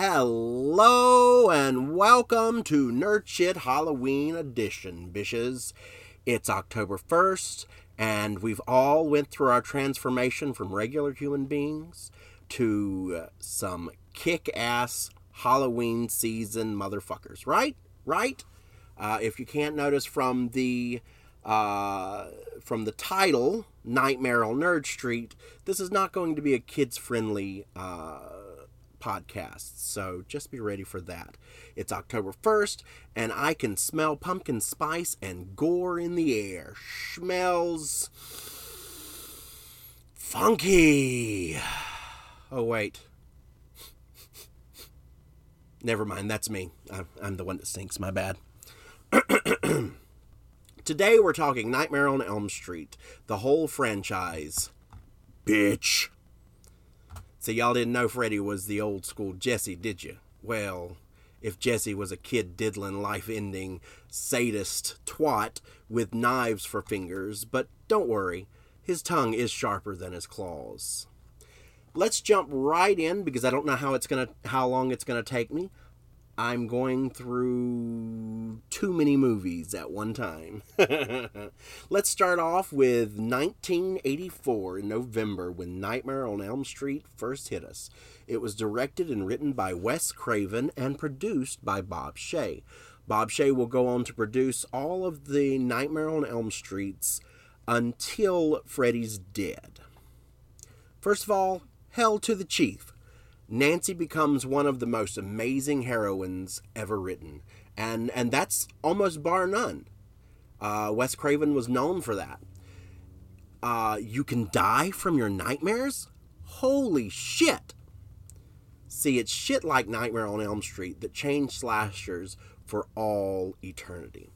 Hello and welcome to Nerd Shit Halloween Edition, bishes. It's October 1st, and we've all went through our transformation from regular human beings to some kick-ass Halloween season motherfuckers, right? Right? Uh, if you can't notice from the uh, from the title, Nightmare on Nerd Street, this is not going to be a kids-friendly uh, podcast. So just be ready for that. It's October 1st, and I can smell pumpkin spice and gore in the air. Smells funky. Oh, wait. Never mind, that's me. I'm the one that stinks, my bad. Today we're talking Nightmare on Elm Street, the whole franchise. Bitch. So y'all didn't know Freddy was the old school Jesse, did you? Well, if Jesse was a kid diddling life ending sadist twat with knives for fingers, but don't worry, his tongue is sharper than his claws. Let's jump right in because I don't know how it's gonna how long it's gonna take me. I'm going through too many movies at one time. Let's start off with 1984 in November when Nightmare on Elm Street first hit us. It was directed and written by Wes Craven and produced by Bob Shaye. Bob Shaye will go on to produce all of the Nightmare on Elm Streets until Freddy's dead. First of all, Hell to the Chief. Nancy becomes one of the most amazing heroines ever written, and and that's almost bar none. Uh, Wes Craven was known for that. Uh, you can die from your nightmares? Holy shit! See, it's shit like Nightmare on Elm Street that changed slashers for all eternity.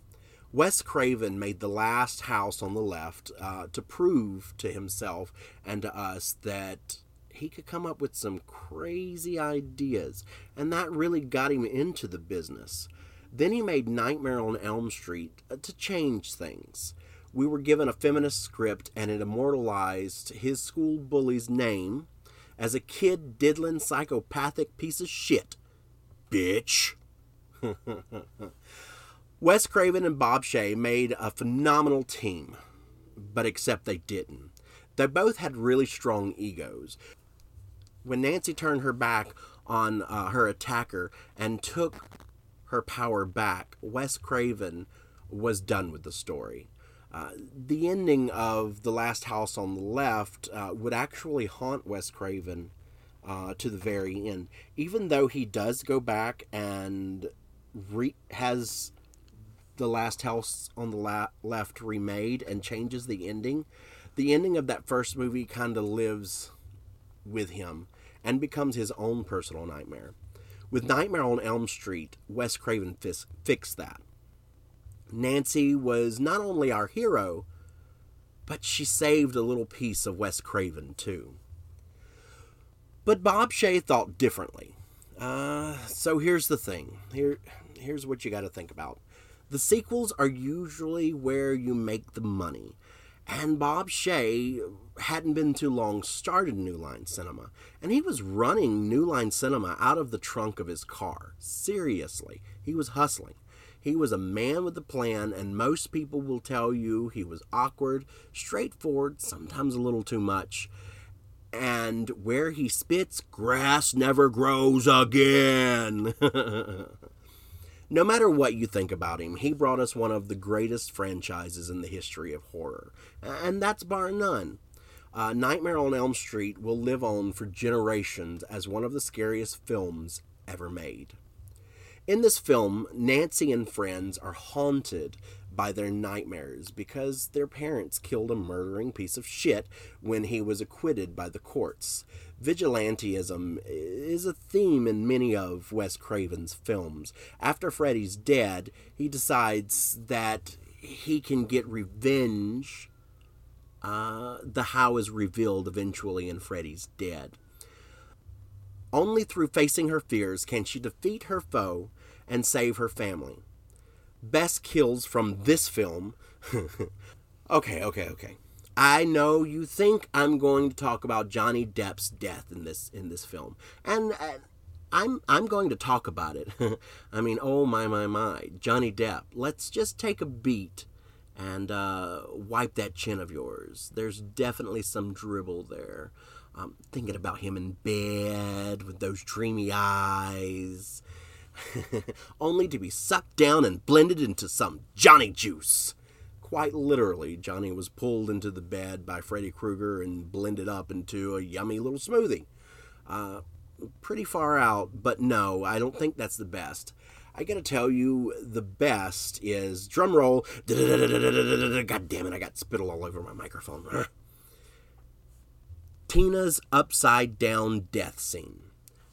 Wes Craven made the last house on the left uh, to prove to himself and to us that he could come up with some crazy ideas, and that really got him into the business. Then he made Nightmare on Elm Street uh, to change things. We were given a feminist script, and it immortalized his school bully's name as a kid diddling psychopathic piece of shit. Bitch. Wes Craven and Bob Shaye made a phenomenal team, but except they didn't. They both had really strong egos when Nancy turned her back on uh, her attacker and took her power back, Wes Craven was done with the story. Uh, the ending of The Last House on the Left uh, would actually haunt Wes Craven uh, to the very end. Even though he does go back and re- has The Last House on the La- Left remade and changes the ending, the ending of that first movie kind of lives with him and becomes his own personal nightmare. With Nightmare on Elm Street, Wes Craven fis- fixed that. Nancy was not only our hero, but she saved a little piece of Wes Craven too. But Bob Shaye thought differently. Uh, so here's the thing. Here, here's what you got to think about. The sequels are usually where you make the money. And Bob Shaye hadn't been too long started New Line Cinema, and he was running New Line Cinema out of the trunk of his car. Seriously, he was hustling. He was a man with a plan, and most people will tell you he was awkward, straightforward, sometimes a little too much. And where he spits, grass never grows again. No matter what you think about him, he brought us one of the greatest franchises in the history of horror, and that's bar none. Uh, Nightmare on Elm Street will live on for generations as one of the scariest films ever made. In this film, Nancy and friends are haunted by their nightmares because their parents killed a murdering piece of shit when he was acquitted by the courts. Vigilantism is a theme in many of Wes Craven's films. After Freddy's dead, he decides that he can get revenge. Uh, the how is revealed eventually in Freddy's Dead. Only through facing her fears can she defeat her foe and save her family. Best kills from this film. okay, okay, okay. I know you think I'm going to talk about Johnny Depp's death in this in this film, and uh, I'm I'm going to talk about it. I mean, oh my my my, Johnny Depp. Let's just take a beat and uh, wipe that chin of yours. There's definitely some dribble there. Um, thinking about him in bed with those dreamy eyes, only to be sucked down and blended into some Johnny juice. Quite literally, Johnny was pulled into the bed by Freddy Krueger and blended up into a yummy little smoothie. Uh, pretty far out, but no, I don't think that's the best. I gotta tell you, the best is drum roll. God damn it, I got spittle all over my microphone. Tina's upside down death scene.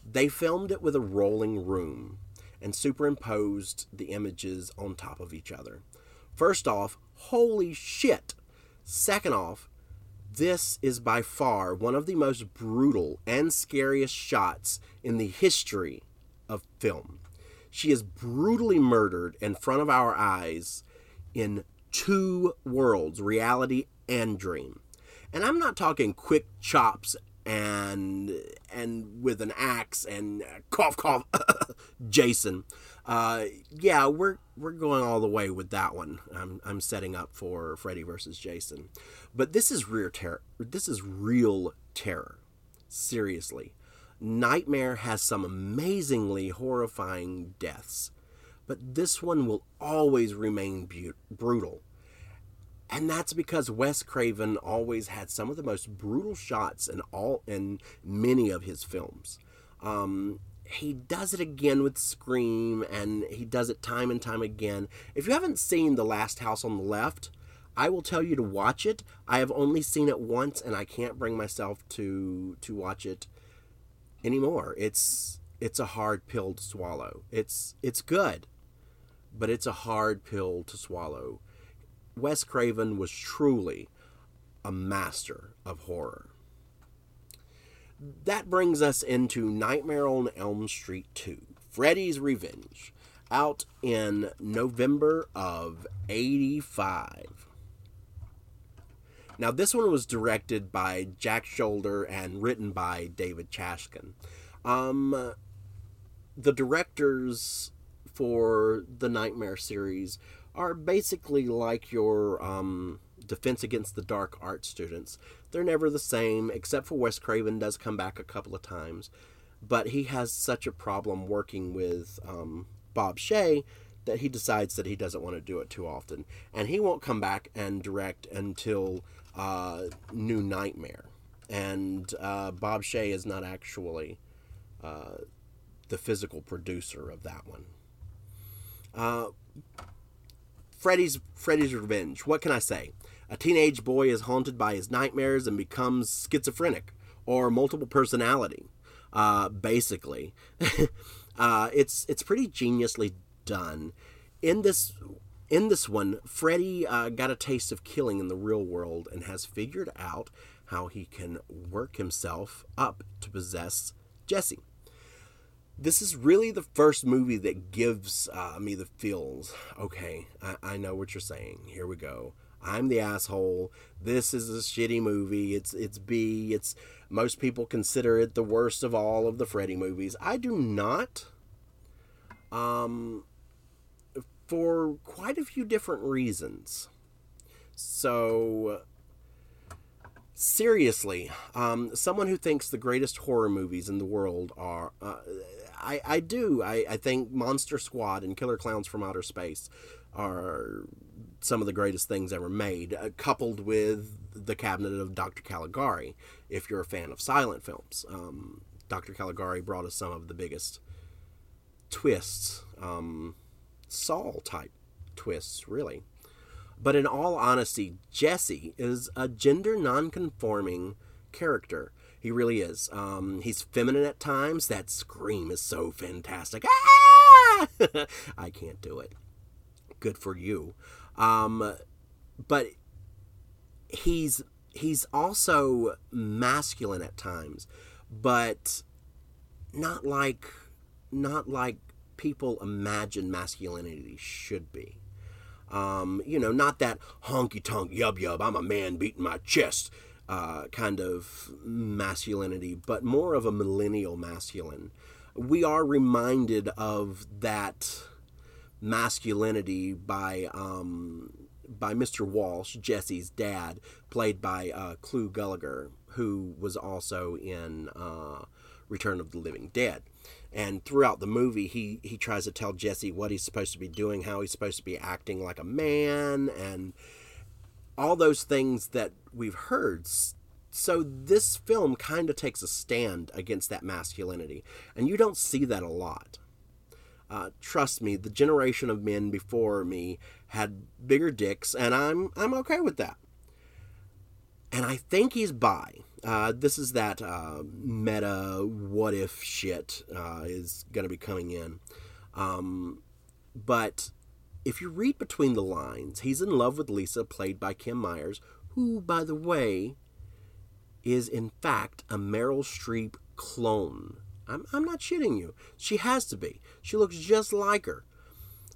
They filmed it with a rolling room and superimposed the images on top of each other. First off, holy shit! Second off, this is by far one of the most brutal and scariest shots in the history of film. She is brutally murdered in front of our eyes in two worlds reality and dream. And I'm not talking quick chops and and with an axe and cough cough Jason. Uh, yeah, we're we're going all the way with that one. I'm I'm setting up for Freddy versus Jason, but this is real terror. This is real terror. Seriously, Nightmare has some amazingly horrifying deaths, but this one will always remain brutal. And that's because Wes Craven always had some of the most brutal shots in all in many of his films. Um, he does it again with Scream, and he does it time and time again. If you haven't seen The Last House on the Left, I will tell you to watch it. I have only seen it once, and I can't bring myself to to watch it anymore. It's it's a hard pill to swallow. It's it's good, but it's a hard pill to swallow. Wes Craven was truly a master of horror. That brings us into Nightmare on Elm Street 2, Freddy's Revenge, out in November of 85. Now, this one was directed by Jack Sholder and written by David Chaskin. Um, the directors for the Nightmare series are basically like your um, Defense Against the Dark art students. They're never the same, except for Wes Craven does come back a couple of times. But he has such a problem working with um, Bob Shaye that he decides that he doesn't want to do it too often. And he won't come back and direct until uh, New Nightmare. And uh, Bob Shaye is not actually uh, the physical producer of that one. Uh, Freddy's Freddy's Revenge. What can I say? A teenage boy is haunted by his nightmares and becomes schizophrenic or multiple personality. Uh, basically, uh, it's it's pretty geniusly done. In this in this one, Freddy uh, got a taste of killing in the real world and has figured out how he can work himself up to possess Jesse. This is really the first movie that gives uh, me the feels. Okay, I, I know what you're saying. Here we go. I'm the asshole. This is a shitty movie. It's it's B. It's most people consider it the worst of all of the Freddy movies. I do not. Um, for quite a few different reasons. So, seriously, um, someone who thinks the greatest horror movies in the world are. Uh, I, I do. I, I think Monster Squad and Killer Clowns from Outer Space are some of the greatest things ever made, uh, coupled with The Cabinet of Dr. Caligari, if you're a fan of silent films. Um, Dr. Caligari brought us some of the biggest twists. Um, Saw type twists, really. But in all honesty, Jesse is a gender non-conforming character. He really is. Um, he's feminine at times. That scream is so fantastic. Ah! I can't do it. Good for you. Um, but he's he's also masculine at times, but not like not like people imagine masculinity should be. Um, you know, not that honky tonk yub yub, I'm a man beating my chest uh, kind of masculinity, but more of a millennial masculine we are reminded of that masculinity by um, by Mr. Walsh, Jesse's dad, played by uh, Clu Gulager, who was also in uh, Return of the Living Dead. And throughout the movie, he, he tries to tell Jesse what he's supposed to be doing, how he's supposed to be acting like a man, and all those things that we've heard. So this film kind of takes a stand against that masculinity, and you don't see that a lot. Uh, trust me, the generation of men before me had bigger dicks, and I'm I'm okay with that. And I think he's bi. Uh, this is that uh, meta what if shit uh, is going to be coming in. Um, but if you read between the lines, he's in love with Lisa, played by Kim Myers, who, by the way, is in fact a Meryl Streep clone. I'm, I'm not shitting you. She has to be. She looks just like her.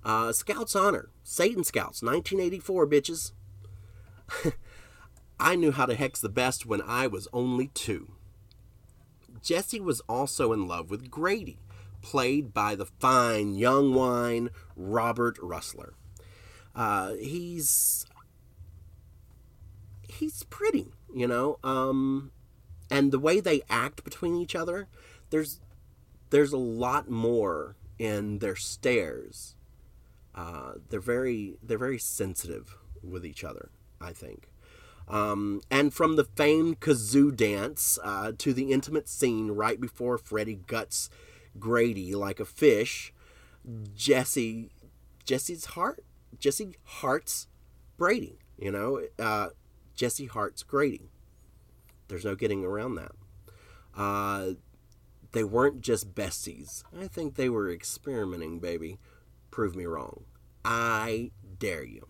Uh, Scouts Honor, Satan Scouts, 1984, bitches. I knew how to hex the best when I was only two. Jesse was also in love with Grady, played by the fine young wine Robert Rusler. Uh, he's he's pretty, you know, um, and the way they act between each other, there's there's a lot more in their stares. Uh, they're very they're very sensitive with each other. I think. Um, and from the famed kazoo dance uh, to the intimate scene right before Freddy guts Grady like a fish, Jesse, Jesse's heart, Jesse hearts Brady. You know, uh, Jesse hearts Grady. There's no getting around that. Uh, they weren't just besties. I think they were experimenting, baby. Prove me wrong. I dare you.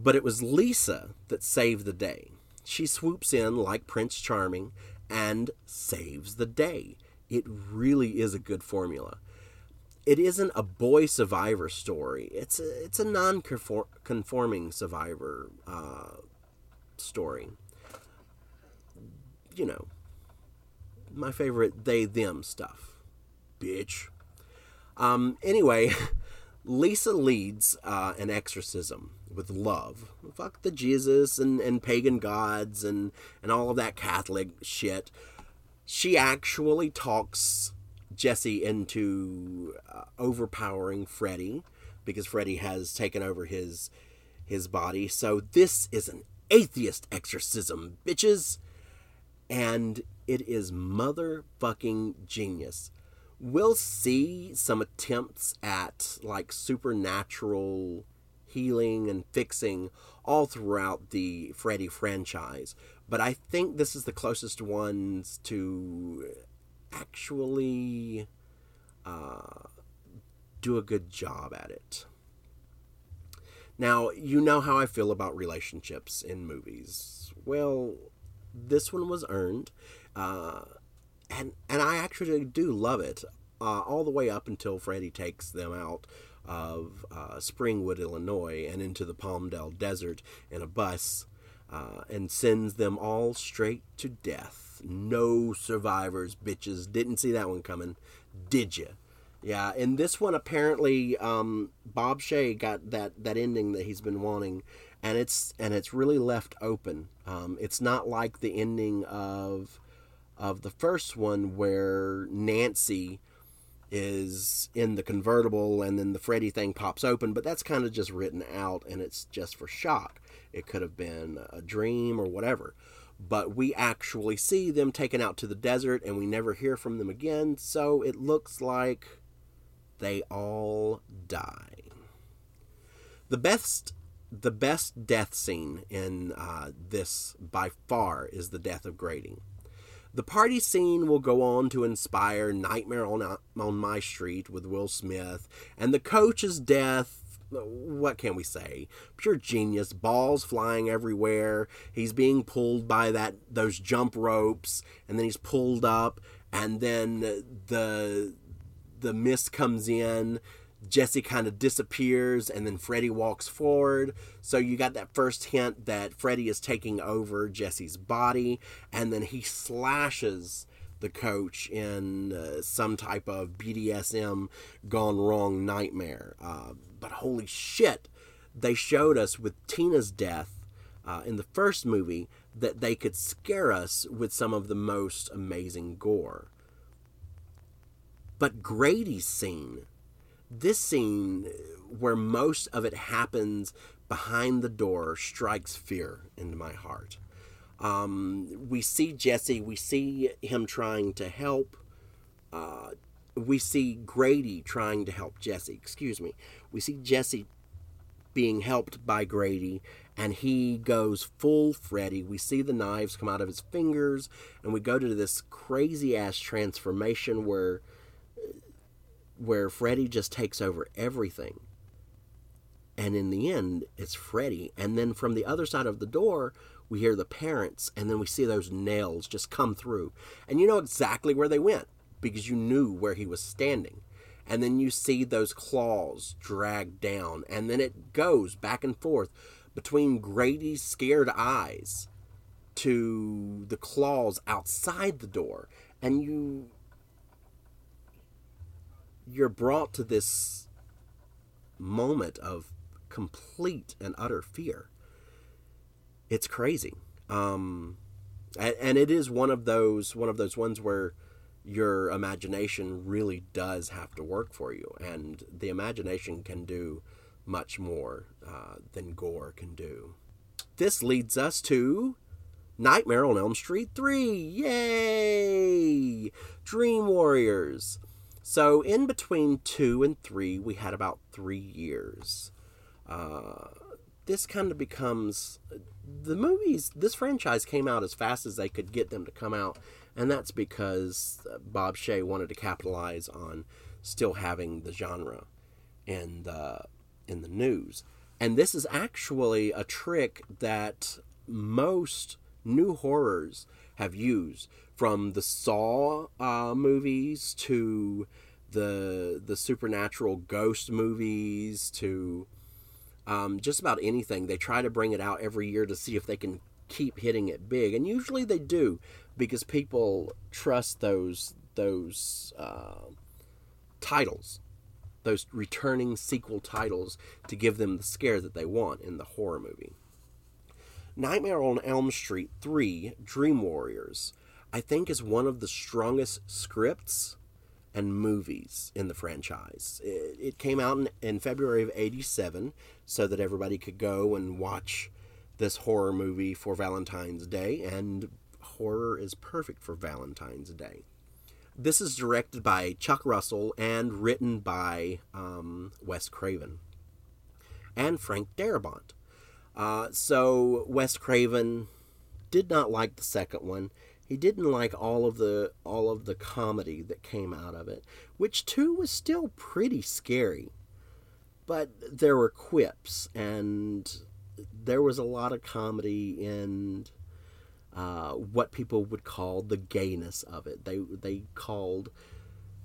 But it was Lisa that saved the day. She swoops in like Prince Charming and saves the day. It really is a good formula. It isn't a boy survivor story. It's a, it's a non-conforming survivor uh, story. You know, my favorite they them stuff. Bitch. Um, anyway, Lisa leads uh, an exorcism with love. Fuck the Jesus and, and pagan gods and, and all of that Catholic shit. She actually talks Jesse into uh, overpowering Freddy because Freddy has taken over his his body. So this is an atheist exorcism, bitches. And it is motherfucking genius. We'll see some attempts at like supernatural healing and fixing all throughout the Freddy franchise. But I think this is the closest ones to actually uh, do a good job at it. Now, you know how I feel about relationships in movies. Well, this one was earned. Uh, and, and I actually do love it. Uh, all the way up until Freddy takes them out of uh, Springwood, Illinois, and into the Palmdale Desert in a bus uh, and sends them all straight to death. No survivors, bitches. Didn't see that one coming, did you? Yeah, in this one, apparently, um, Bob Shaye got that, that ending that he's been wanting, and it's and it's really left open. Um, it's not like the ending of of the first one where Nancy is in the convertible and then the Freddy thing pops open, but that's kind of just written out and it's just for shock. It could have been a dream or whatever. But we actually see them taken out to the desert and we never hear from them again, so it looks like they all die. The best the best death scene in uh, this by far is the death of Grady. The party scene will go on to inspire Nightmare on, on My Street with Will Smith, and the coach's death what can we say? Pure genius, balls flying everywhere. He's being pulled by that those jump ropes, and then he's pulled up, and then the the mist comes in, Jesse kind of disappears and then Freddy walks forward. So you got that first hint that Freddy is taking over Jesse's body and then he slashes the coach in uh, some type of BDSM gone wrong nightmare. Uh, but holy shit, they showed us with Tina's death uh, in the first movie that they could scare us with some of the most amazing gore. But Grady's scene, this scene where most of it happens behind the door, strikes fear into my heart. Um, we see Jesse, we see him trying to help. Uh, we see Grady trying to help Jesse, excuse me. We see Jesse being helped by Grady, and he goes full Freddy. We see the knives come out of his fingers, and we go to this crazy ass transformation where where Freddy just takes over everything. And in the end, it's Freddy. And then from the other side of the door, we hear the parents, and then we see those nails just come through. And you know exactly where they went because you knew where he was standing. And then you see those claws drag down, and then it goes back and forth between Grady's scared eyes to the claws outside the door. And you you're brought to this moment of complete and utter fear. It's crazy. Um, and, and it is one of those one of those ones where your imagination really does have to work for you, and the imagination can do much more uh, than gore can do. This leads us to Nightmare on Elm Street 3. Yay! Dream Warriors. So, in between 2 and 3, we had about three years. Uh, this kind of becomes the movies this franchise came out as fast as they could get them to come out and that's because bob shaye wanted to capitalize on still having the genre in the in the news and this is actually a trick that most new horrors have used from the saw uh, movies to the the supernatural ghost movies to um, just about anything. They try to bring it out every year to see if they can keep hitting it big, and usually they do because people trust those those uh, titles, those returning sequel titles, to give them the scare that they want in the horror movie. Nightmare on Elm Street 3 Dream Warriors, I think, is one of the strongest scripts and movies in the franchise. It, it came out in, in February of 87 so that everybody could go and watch this horror movie for Valentine's Day, and horror is perfect for Valentine's Day. This is directed by Chuck Russell and written by um, Wes Craven and Frank Darabont. Uh, so Wes Craven did not like the second one he didn't like all of the all of the comedy that came out of it, which too was still pretty scary. But there were quips and there was a lot of comedy in uh, what people would call the gayness of it. They they called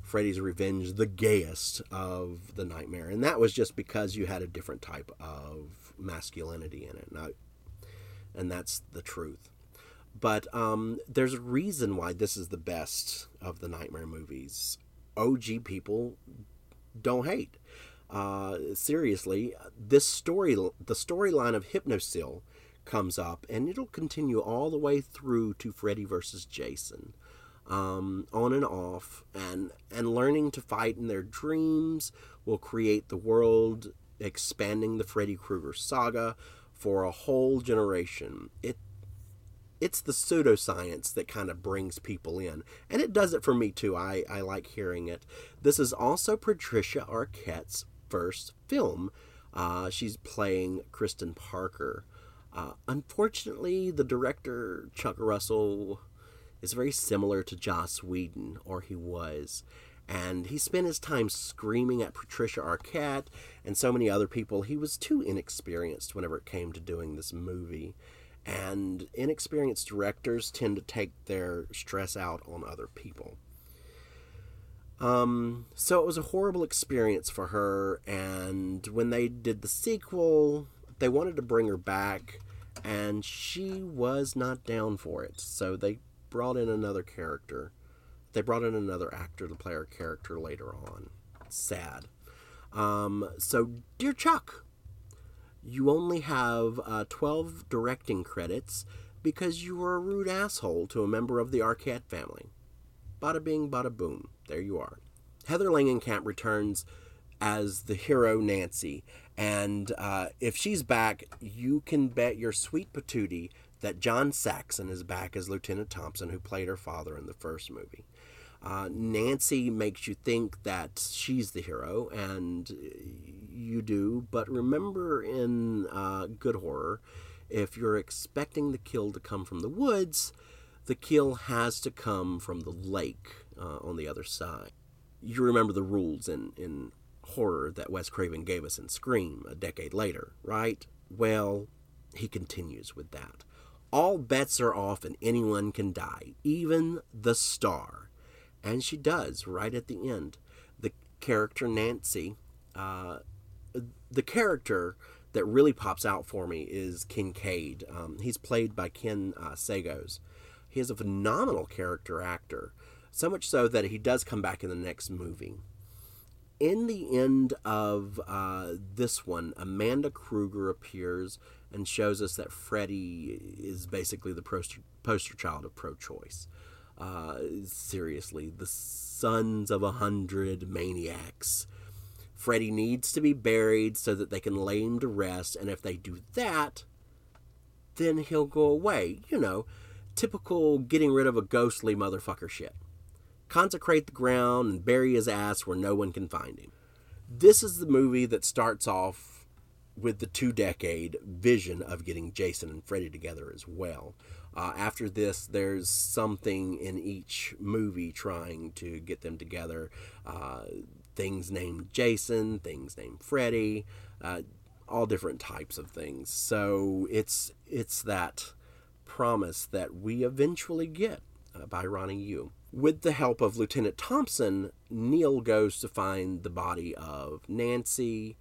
Freddy's Revenge the gayest of the nightmare, and that was just because you had a different type of masculinity in it, and, that's the truth. But um, there's a reason why this is the best of the Nightmare movies. OG people don't hate. Uh, seriously, this story, the storyline of Hypnocil comes up, and it'll continue all the way through to Freddy versus Jason, um, on and off, and and learning to fight in their dreams will create the world, expanding the Freddy Krueger saga for a whole generation. It it's the pseudoscience that kind of brings people in. And it does it for me too. I, I like hearing it. This is also Patricia Arquette's first film. Uh, she's playing Kristen Parker. Uh, unfortunately, the director, Chuck Russell, is very similar to Joss Whedon, or he was. And he spent his time screaming at Patricia Arquette and so many other people. He was too inexperienced whenever it came to doing this movie and inexperienced directors tend to take their stress out on other people. Um, so it was a horrible experience for her, and when they did the sequel, they wanted to bring her back, and she was not down for it. So they brought in another character They brought in another actor to play her character later on. Sad. Um, so, dear Chuck, you only have uh, 12 directing credits because you were a rude asshole to a member of the Arquette family. Bada bing, bada boom. There you are. Heather Langenkamp returns as the hero Nancy, and uh, if she's back, you can bet your sweet patootie that John Saxon is back as Lieutenant Thompson, who played her father in the first movie. Uh, Nancy makes you think that she's the hero, and you do, but remember in uh, Good Horror, if you're expecting the kill to come from the woods, the kill has to come from the lake uh, on the other side. You remember the rules in, in horror that Wes Craven gave us in Scream a decade later, right? Well, he continues with that. All bets are off and anyone can die, even the star. And she does right at the end. The character Nancy, uh, the character that really pops out for me is Kincaid. Um, he's played by Ken uh, Sagoes. He is a phenomenal character actor, so much so that he does come back in the next movie. In the end of uh, this one, Amanda Krueger appears and shows us that Freddy is basically the poster, poster child of pro choice. Uh, seriously, the sons of a hundred maniacs. Freddy needs to be buried so that they can lay him to rest, and if they do that, then he'll go away. You know, typical getting rid of a ghostly motherfucker shit. Consecrate the ground and bury his ass where no one can find him. This is the movie that starts off with the two decade vision of getting Jason and Freddy together as well. Uh, after this, there's something in each movie trying to get them together. Uh, things named Jason, things named Freddy, uh, all different types of things. So it's it's that promise that we eventually get uh, by Ronnie Yu. With the help of Lieutenant Thompson, Neil goes to find the body of Nancy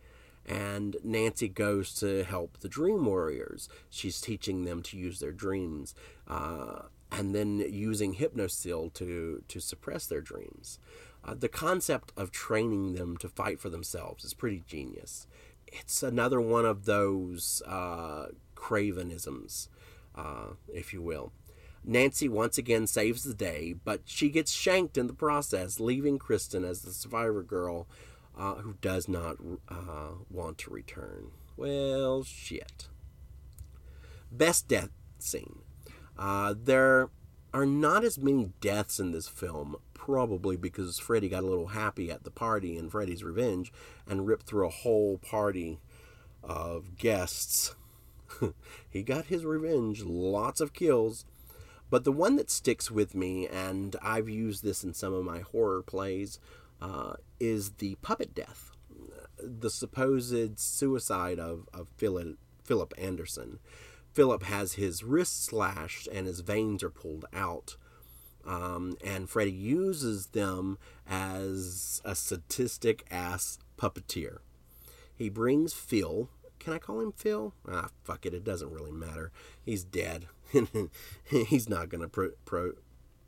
and Nancy goes to help the Dream Warriors. She's teaching them to use their dreams, uh, and then using Hypnocil to to suppress their dreams. Uh, the concept of training them to fight for themselves is pretty genius. It's another one of those uh, Cravenisms, uh, if you will. Nancy once again saves the day, but she gets shanked in the process, leaving Kristen as the survivor girl uh, who does not uh, want to return. Well, shit. Best death scene. Uh, there are not as many deaths in this film, probably because Freddy got a little happy at the party in Freddy's Revenge and ripped through a whole party of guests. he got his revenge, lots of kills. But the one that sticks with me, and I've used this in some of my horror plays, uh, is the puppet death, the supposed suicide of, of Philip, Philip Anderson. Philip has his wrists slashed and his veins are pulled out. Um, and Freddy uses them as a sadistic ass puppeteer. He brings Phil. Can I call him Phil? Ah, fuck it. It doesn't really matter. He's dead. He's not going to pro- pro-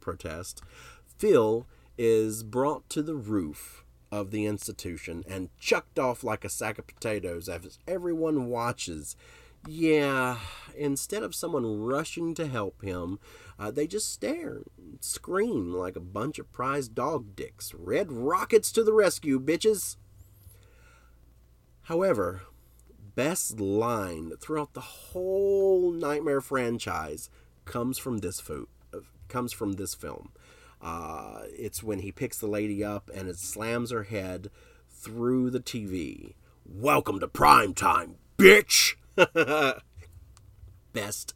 protest. Phil is brought to the roof of the institution and chucked off like a sack of potatoes as everyone watches. Yeah, instead of someone rushing to help him, uh, they just stare scream like a bunch of prize dog dicks. Red rockets to the rescue, bitches! However, best line throughout the whole Nightmare franchise comes from this fo- uh, comes from this film. Uh, it's when he picks the lady up and it slams her head through the TV. Welcome to prime time, bitch! Best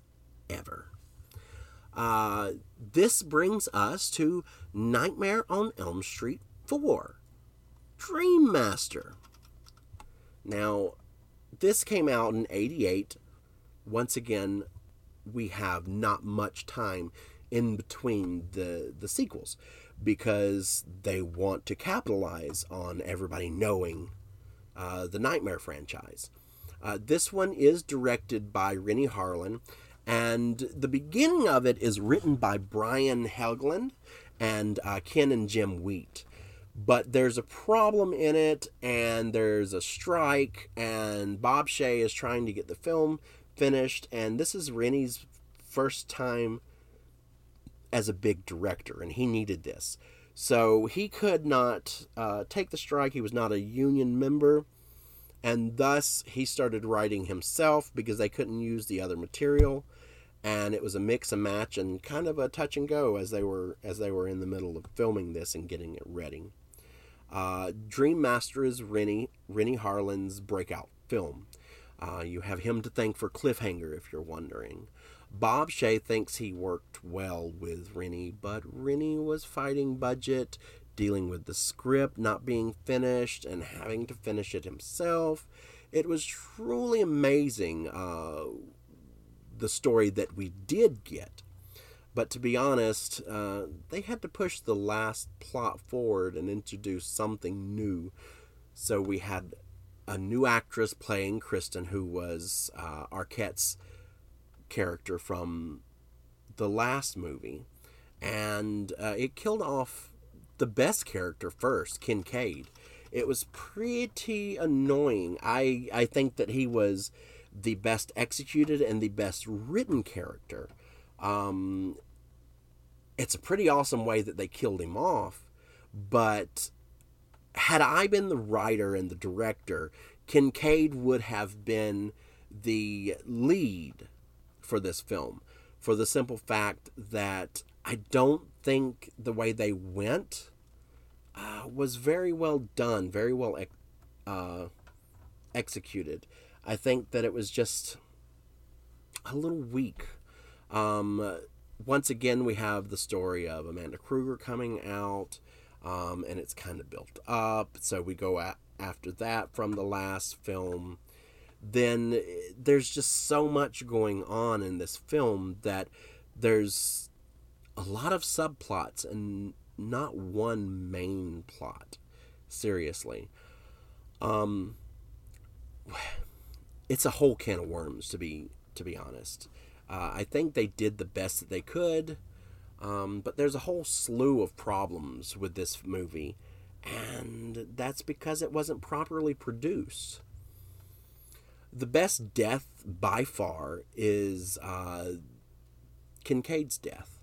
ever. Uh, this brings us to Nightmare on Elm Street 4 Dream Master. Now, this came out in 88. Once again, we have not much time in between the the sequels because they want to capitalize on everybody knowing uh, the Nightmare franchise. Uh, this one is directed by Renny Harlin, and the beginning of it is written by Brian Helgeland and uh, Ken and Jim Wheat. But there's a problem in it, and there's a strike, and Bob Shaye is trying to get the film finished, and this is Renny's first time as a big director, and he needed this. So he could not uh, take the strike. He was not a union member, and thus he started writing himself because they couldn't use the other material and it was a mix and match and kind of a touch and go as they were as they were in the middle of filming this and getting it ready. Uh, Dream Master is Renny Renny Harlin's breakout film. Uh, you have him to thank for Cliffhanger, if you're wondering. Bob Shaye thinks he worked well with Renny, but Renny was fighting budget, dealing with the script not being finished, and having to finish it himself. It was truly amazing uh, the story that we did get. But to be honest, uh, they had to push the last plot forward and introduce something new. So we had a new actress playing Kristen, who was uh, Arquette's character from the last movie. And uh, it killed off the best character first, Kincaid. It was pretty annoying. I, I think that he was the best executed and the best written character. Um, it's a pretty awesome way that they killed him off, but had I been the writer and the director, Kincaid would have been the lead for this film for the simple fact that I don't think the way they went uh, was very well done, very well uh, executed. I think that it was just a little weak. Um, once again, we have the story of Amanda Krueger coming out, um, and it's kind of built up. So we go after that from the last film. Then eh, there's just so much going on in this film that there's a lot of subplots and not one main plot. Seriously. Um, it's a whole can of worms to be to be honest. Uh, I think they did the best that they could, um, but there's a whole slew of problems with this movie, and that's because it wasn't properly produced. The best death by far is uh, Kincaid's death.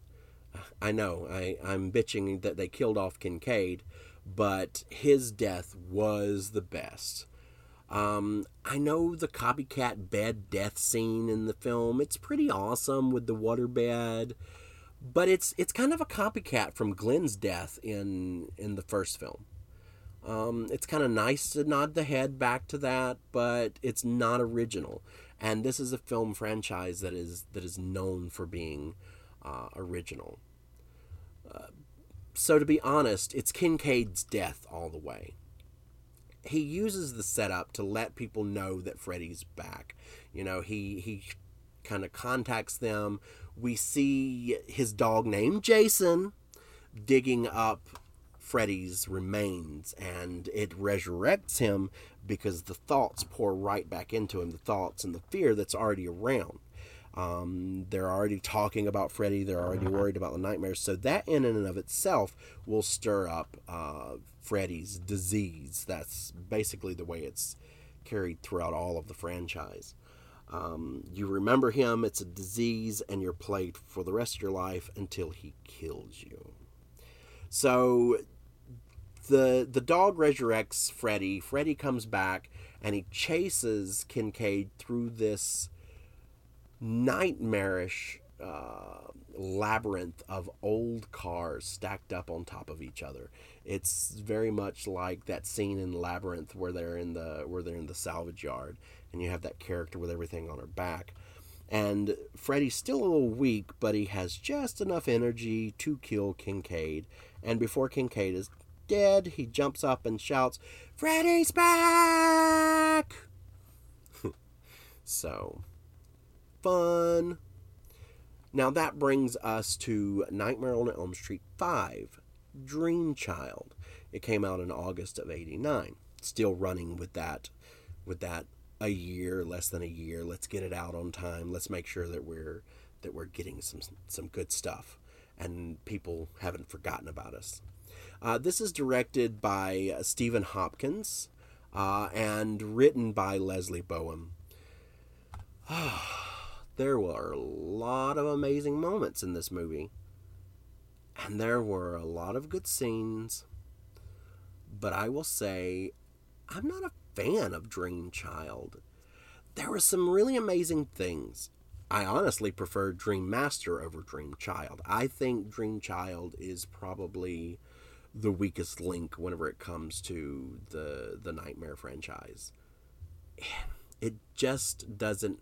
I know I, I'm bitching that they killed off Kincaid, but his death was the best. Um, I know the copycat bed death scene in the film. It's pretty awesome with the waterbed, but it's it's kind of a copycat from Glenn's death in in the first film. Um, it's kind of nice to nod the head back to that, but it's not original. And this is a film franchise that is that is known for being uh, original. Uh, so to be honest, it's Kincaid's death all the way he uses the setup to let people know that Freddy's back. You know, he he kind of contacts them. We see his dog named Jason digging up Freddy's remains and it resurrects him because the thoughts pour right back into him, the thoughts and the fear that's already around. Um, they're already talking about Freddy. They're already worried about the nightmares. So that, in and of itself, will stir up uh, Freddy's disease. That's basically the way it's carried throughout all of the franchise. Um, you remember him, it's a disease, and you're plagued for the rest of your life until he kills you. So the the dog resurrects Freddy. Freddy comes back and he chases Kincaid through this nightmarish uh, labyrinth of old cars stacked up on top of each other. It's very much like that scene in Labyrinth where they're in the where they're in the salvage yard and you have that character with everything on her back. And Freddy's still a little weak, but he has just enough energy to kill Kincaid. And before Kincaid is dead, he jumps up and shouts, Freddy's back! so, fun. Now that brings us to Nightmare on Elm Street 5, Dream Child. It came out in August of 89. Still running with that with that a year, less than a year. Let's get it out on time. Let's make sure that we're that we're getting some some good stuff. and people haven't forgotten about us. Uh, this is directed by uh, Stephen Hopkins uh, and written by Leslie Bohem. there were a lot of amazing moments in this movie, and there were a lot of good scenes. But I will say, I'm not a fan of Dream Child. There were some really amazing things. I honestly prefer Dream Master over Dream Child. I think Dream Child is probably the weakest link whenever it comes to the the Nightmare franchise. It just doesn't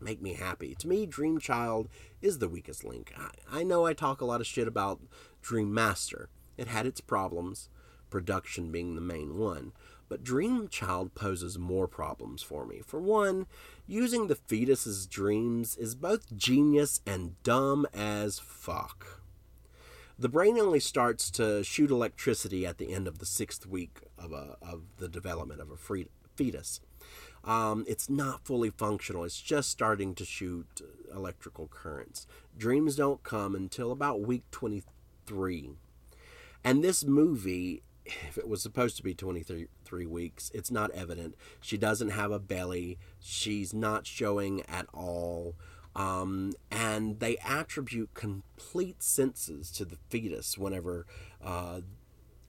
make me happy. To me, Dream Child is the weakest link. I, I know I talk a lot of shit about Dream Master. It had its problems, production being the main one. But Dream Child poses more problems for me. For one, using the fetus's dreams is both genius and dumb as fuck. The brain only starts to shoot electricity at the end of the sixth week of, a, of the development of a fetus. Um, it's not fully functional. It's just starting to shoot electrical currents. Dreams don't come until about week 23. And this movie, if it was supposed to be 23 weeks, it's not evident. She doesn't have a belly. She's not showing at all. Um, and they attribute complete senses to the fetus whenever uh,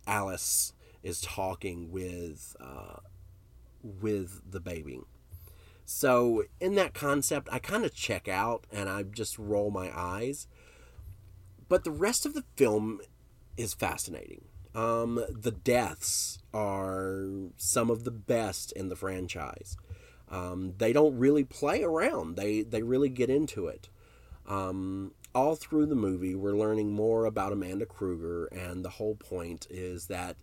Alice is talking with uh, with the baby. So in that concept, I kind of check out and I just roll my eyes. But the rest of the film is fascinating. Um, the deaths are some of the best in the franchise. Um, they don't really play around. They they really get into it. Um, all through the movie, we're learning more about Amanda Krueger, and the whole point is that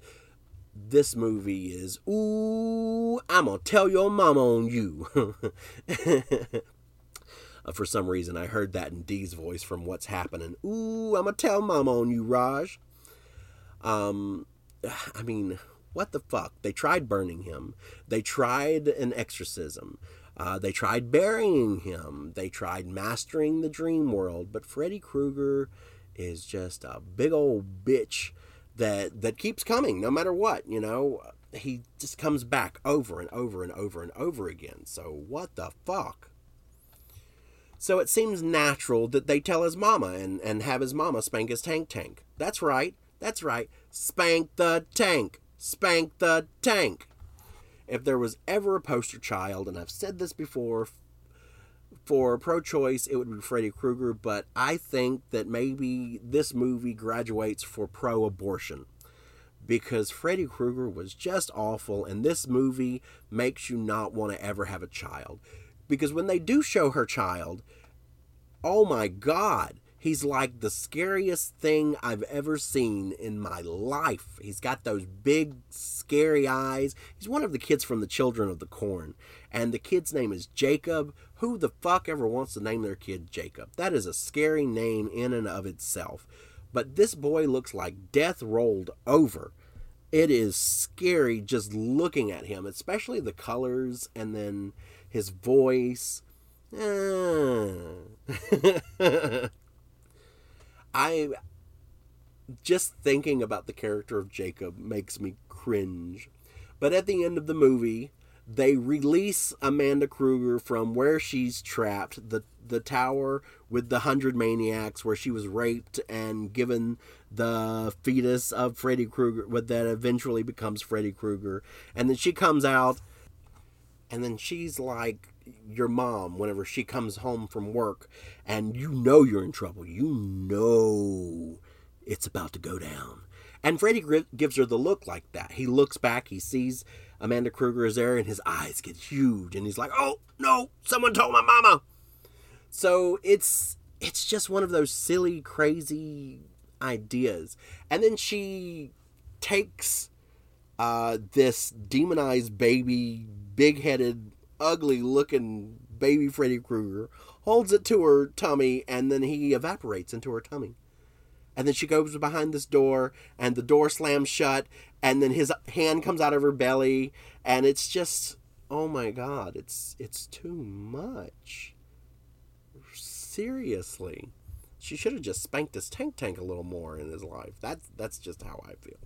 this movie is ooh, I'm gonna tell your mama on you. uh, for some reason, I heard that in Dee's voice from What's Happening. Ooh, I'm gonna tell mama on you, Raj. Um, I mean, what the fuck? They tried burning him. They tried an exorcism. Uh, they tried burying him. They tried mastering the dream world. But Freddy Krueger is just a big old bitch that that keeps coming no matter what. You know, he just comes back over and over and over and over again. So what the fuck? So it seems natural that they tell his mama and, and have his mama spank his tank tank. That's right. That's right. Spank the tank. Spank the tank. If there was ever a poster child, and I've said this before, for pro choice, it would be Freddy Krueger, but I think that maybe this movie graduates for pro abortion because Freddy Krueger was just awful, and this movie makes you not want to ever have a child. Because when they do show her child, oh my god, He's like the scariest thing I've ever seen in my life. He's got those big, scary eyes. He's one of the kids from the Children of the Corn. And the kid's name is Jacob. Who the fuck ever wants to name their kid Jacob? That is a scary name in and of itself. But this boy looks like death rolled over. It is scary just looking at him, especially the colors and then his voice. Eh. I just thinking about the character of Jacob makes me cringe. But at the end of the movie, they release Amanda Krueger from where she's trapped, the the tower with the hundred maniacs, where she was raped and given the fetus of Freddy Krueger, what that eventually becomes Freddy Krueger, and then she comes out, and then she's like your mom whenever she comes home from work and you know you're in trouble. You know it's about to go down. And Freddy gives her the look like that. He looks back, he sees Amanda Krueger is there, and his eyes get huge, and he's like, "Oh no! Someone told my mama." So it's it's just one of those silly, crazy ideas. And then she takes uh, this demonized baby, big-headed ugly looking baby Freddy Krueger, holds it to her tummy, and then he evaporates into her tummy. And then she goes behind this door, and the door slams shut, and then his hand comes out of her belly, and it's just, oh my god, it's it's too much. Seriously, She should have just spanked this tank tank a little more in his life. That's that's just how I feel.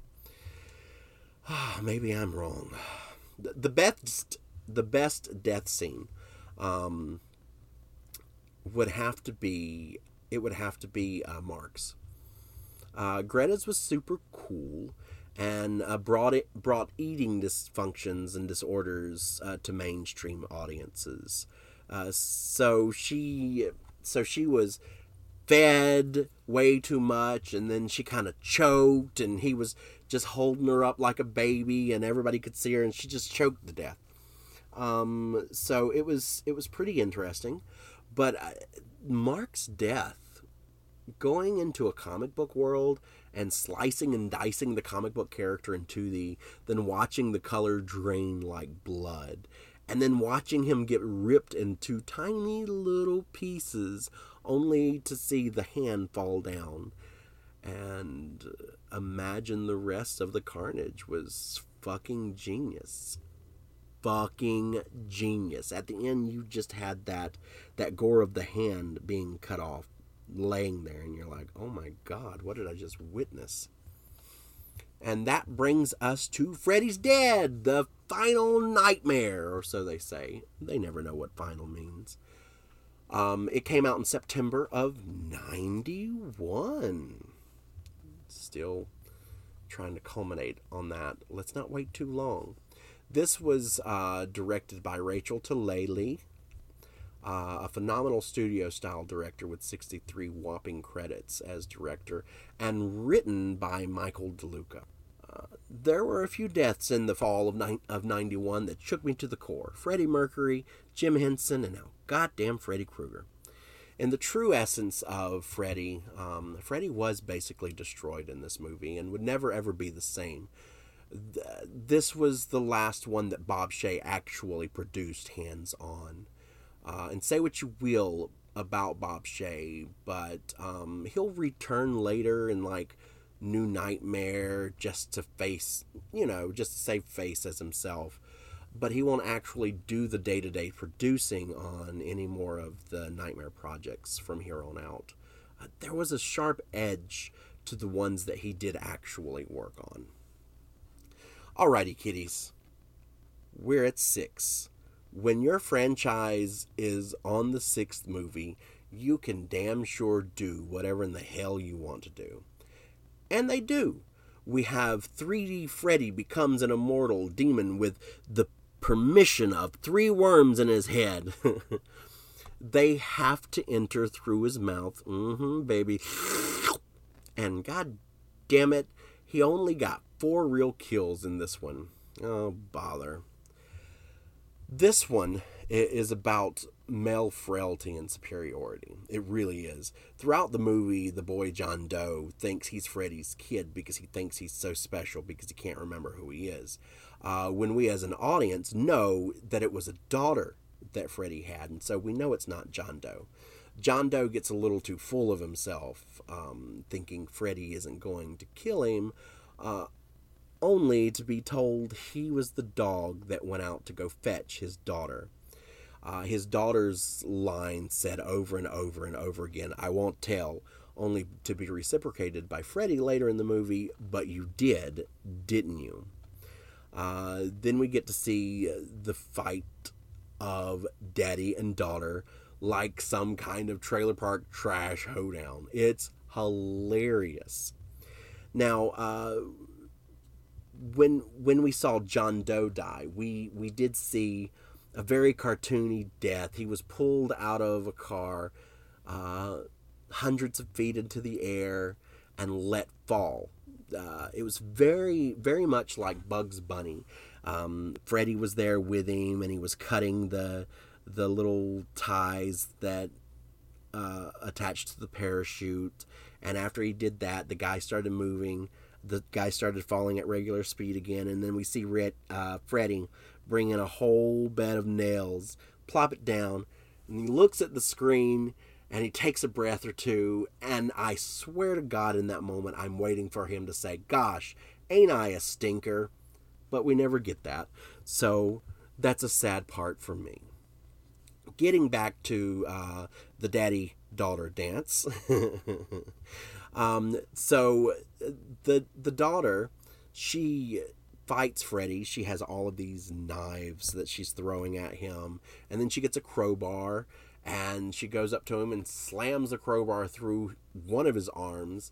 Maybe I'm wrong. The, the best the best death scene um, would have to be it would have to be uh, Mark's. Uh, Greta's was super cool and uh, brought it brought eating dysfunctions and disorders uh, to mainstream audiences. Uh, so she so she was fed way too much and then she kind of choked and he was just holding her up like a baby and everybody could see her and she just choked to death um, so it was it was pretty interesting but uh, mark's death going into a comic book world and slicing and dicing the comic book character into the then watching the color drain like blood and then watching him get ripped into tiny little pieces only to see the hand fall down and imagine the rest of the carnage was fucking genius fucking genius at the end you just had that that gore of the hand being cut off laying there and you're like oh my god what did i just witness and that brings us to Freddy's Dead, the final nightmare, or so they say. They never know what final means. Um, it came out in September of 91. Still trying to culminate on that. Let's not wait too long. This was uh, directed by Rachel Talalay, uh, a phenomenal studio style director with 63 whopping credits as director, and written by Michael DeLuca. Uh, there were a few deaths in the fall of, ni- of 91 that shook me to the core Freddie Mercury, Jim Henson, and now goddamn Freddy Krueger. In the true essence of Freddy, um, Freddy was basically destroyed in this movie and would never ever be the same. This was the last one that Bob Shaye actually produced hands on. Uh, and say what you will about Bob Shaye, but um, he'll return later in like New Nightmare just to face, you know, just to save face as himself but he won't actually do the day to day producing on any more of the Nightmare projects from here on out. Uh, there was a sharp edge to the ones that he did actually work on. Alrighty, kiddies. We're at six. When your franchise is on the sixth movie, you can damn sure do whatever in the hell you want to do. And they do. We have 3D Freddy becomes an immortal demon with the permission of three worms in his head. they have to enter through his mouth. Mm-hmm, baby. And god damn it, he only got four real kills in this one. Oh, bother. This one is about male frailty and superiority. It really is. Throughout the movie, the boy John Doe thinks he's Freddy's kid because he thinks he's so special because he can't remember who he is uh, when we as an audience know that it was a daughter that Freddy had, and so we know it's not John Doe. John Doe gets a little too full of himself, um, thinking Freddy isn't going to kill him, uh, only to be told he was the dog that went out to go fetch his daughter. Uh, his daughter's line said over and over and over again, I won't tell, only to be reciprocated by Freddy later in the movie, but you did, didn't you? Uh, then we get to see the fight of daddy and daughter like some kind of trailer park trash hoedown. It's hilarious. Now, uh, when when we saw John Doe die, we we did see a very cartoony death. He was pulled out of a car, uh, hundreds of feet into the air, and let fall uh, it was very, very much like Bugs Bunny. Um, Freddy was there with him, and he was cutting the the little ties that uh, attached to the parachute. And after he did that, the guy started moving. The guy started falling at regular speed again, and then we see Red, uh, Freddy bring in a whole bed of nails, plop it down, and he looks at the screen and he takes a breath or two and i swear to god in that moment i'm waiting for him to say gosh ain't i a stinker but we never get that so that's a sad part for me getting back to uh, the daddy daughter dance. um, so the the daughter, she fights Freddy. She has all of these knives that she's throwing at him, and then she gets a crowbar and she goes up to him and slams the crowbar through one of his arms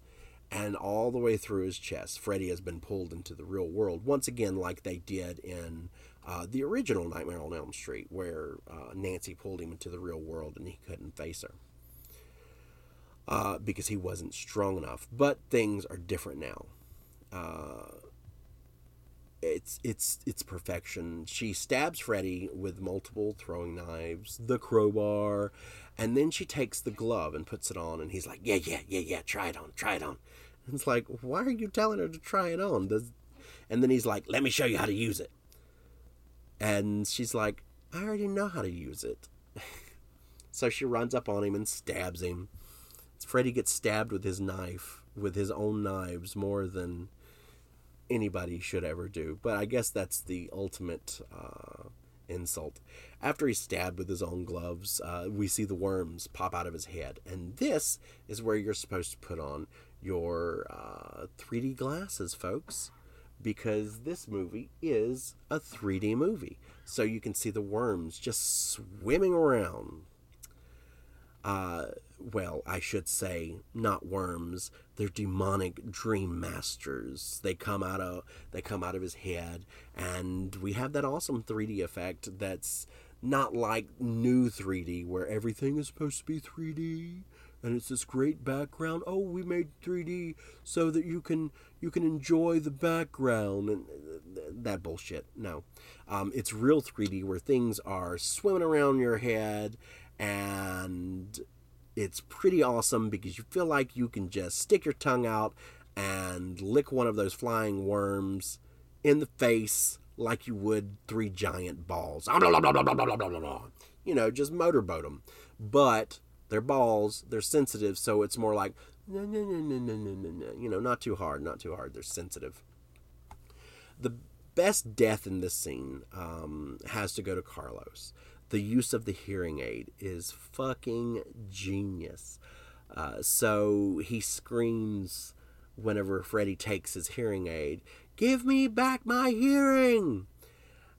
and all the way through his chest. Freddy has been pulled into the real world once again, like they did in uh, the original Nightmare on Elm Street, where uh, Nancy pulled him into the real world and he couldn't face her uh, because he wasn't strong enough. But things are different now. Uh, it's it's it's perfection. She stabs Freddy with multiple throwing knives, the crowbar, and then she takes the glove and puts it on, and he's like, "Yeah, yeah, yeah, yeah, try it on, try it on." And it's like, why are you telling her to try it on? Does, and then he's like, "Let me show you how to use it." And she's like, I already know how to use it. so she runs up on him and stabs him. Freddy gets stabbed with his knife, with his own knives, more than anybody should ever do. But I guess that's the ultimate uh, insult. After he's stabbed with his own gloves, uh, we see the worms pop out of his head. And this is where you're supposed to put on your uh, 3D glasses, folks because this movie is a 3D movie. So you can see the worms just swimming around. Uh, well, I should say not worms. They're demonic dream masters. They come out of they come out of his head, and we have that awesome 3D effect that's not like new 3D where everything is supposed to be 3D and it's this great background. Oh, we made 3D so that you can you can enjoy the background and uh, that bullshit. No, um, it's real 3D where things are swimming around your head, and it's pretty awesome because you feel like you can just stick your tongue out and lick one of those flying worms in the face like you would three giant balls. You know, just motorboat them. But they're balls. They're sensitive, so it's more like. You know, not too hard, not too hard. They're sensitive. The best death in this scene um, has to go to Carlos. The use of the hearing aid is fucking genius. Uh, so he screams whenever Freddy takes his hearing aid, Give me back my hearing!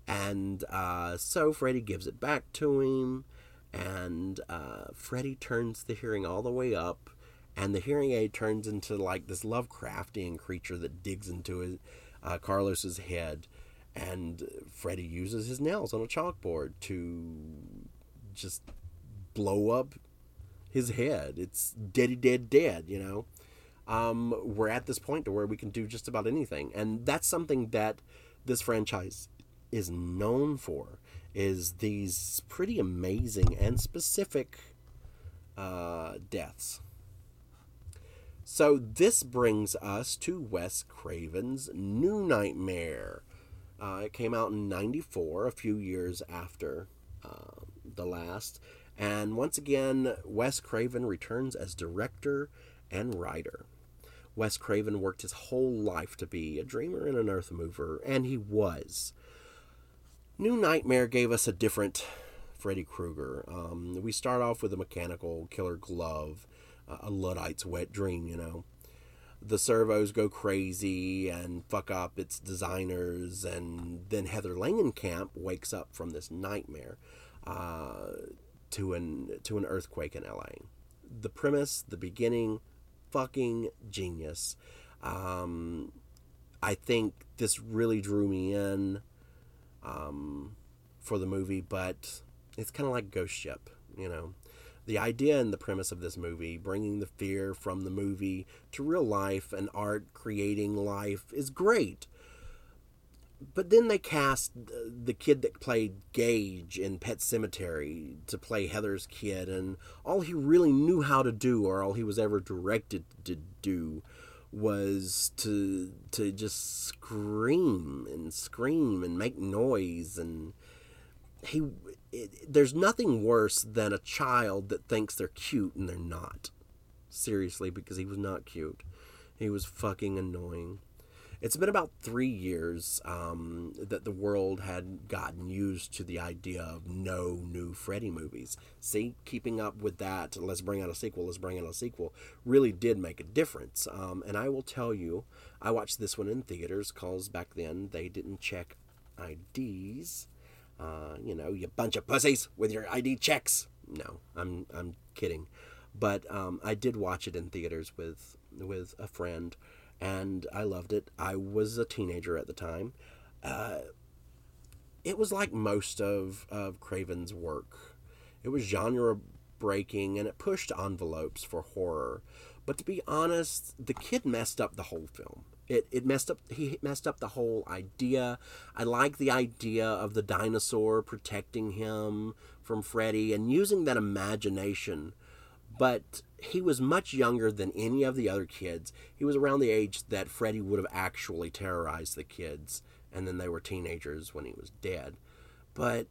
And uh, so Freddy gives it back to him and uh, Freddy turns the hearing all the way up, and the hearing aid turns into like this Lovecraftian creature that digs into his, uh, Carlos's head, and Freddy uses his nails on a chalkboard to just blow up his head. It's deady dead dead, you know. Um, we're at this point to where we can do just about anything, and that's something that this franchise is known for is these pretty amazing and specific uh, deaths. So this brings us to Wes Craven's New Nightmare. Uh, it came out in '94, a few years after uh, the last. And once again, Wes Craven returns as director and writer. Wes Craven worked his whole life to be a dreamer and an earth mover, and he was. New Nightmare gave us a different Freddy Krueger. Um, we start off with a mechanical killer glove, uh, a Luddite's wet dream, you know. The servos go crazy and fuck up its designers, and then Heather Langenkamp wakes up from this nightmare uh, to an to an earthquake in LA. The premise, the beginning, fucking genius. Um, I think this really drew me in um, for the movie, but it's kind of like Ghost Ship, you know. The idea and the premise of this movie, bringing the fear from the movie to real life and art creating life, is great. But then they cast the kid that played Gage in Pet Sematary to play Heather's kid, and all he really knew how to do, or all he was ever directed to do, was to to just scream and scream and make noise and he it, there's nothing worse than a child that thinks they're cute and they're not seriously because he was not cute he was fucking annoying It's been about three years um, that the world had gotten used to the idea of no new Freddy movies. See, keeping up with that, let's bring out a sequel, let's bring out a sequel, really did make a difference. Um, and I will tell you, I watched this one in theaters because back then they didn't check IDs. Uh, you know, you bunch of pussies with your ID checks. No, I'm I'm kidding, but um, I did watch it in theaters with with a friend and I loved it. I was a teenager at the time. Uh, it was like most of, of Craven's work. It was genre breaking and it pushed envelopes for horror. But to be honest, the kid messed up the whole film. It, it messed up he messed up the whole idea. I like the idea of the dinosaur protecting him from Freddy and using that imagination but he was much younger than any of the other kids. He was around the age that Freddy would have actually terrorized the kids, and then they were teenagers when he was dead. But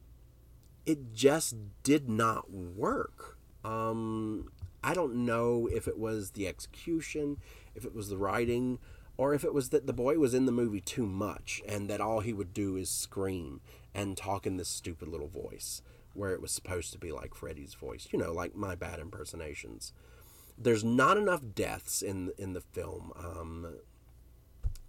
it just did not work. Um, I don't know if it was the execution, if it was the writing, or if it was that the boy was in the movie too much and that all he would do is scream and talk in this stupid little voice where it was supposed to be like Freddy's voice, you know, like my bad impersonations. There's not enough deaths in in the film. Um,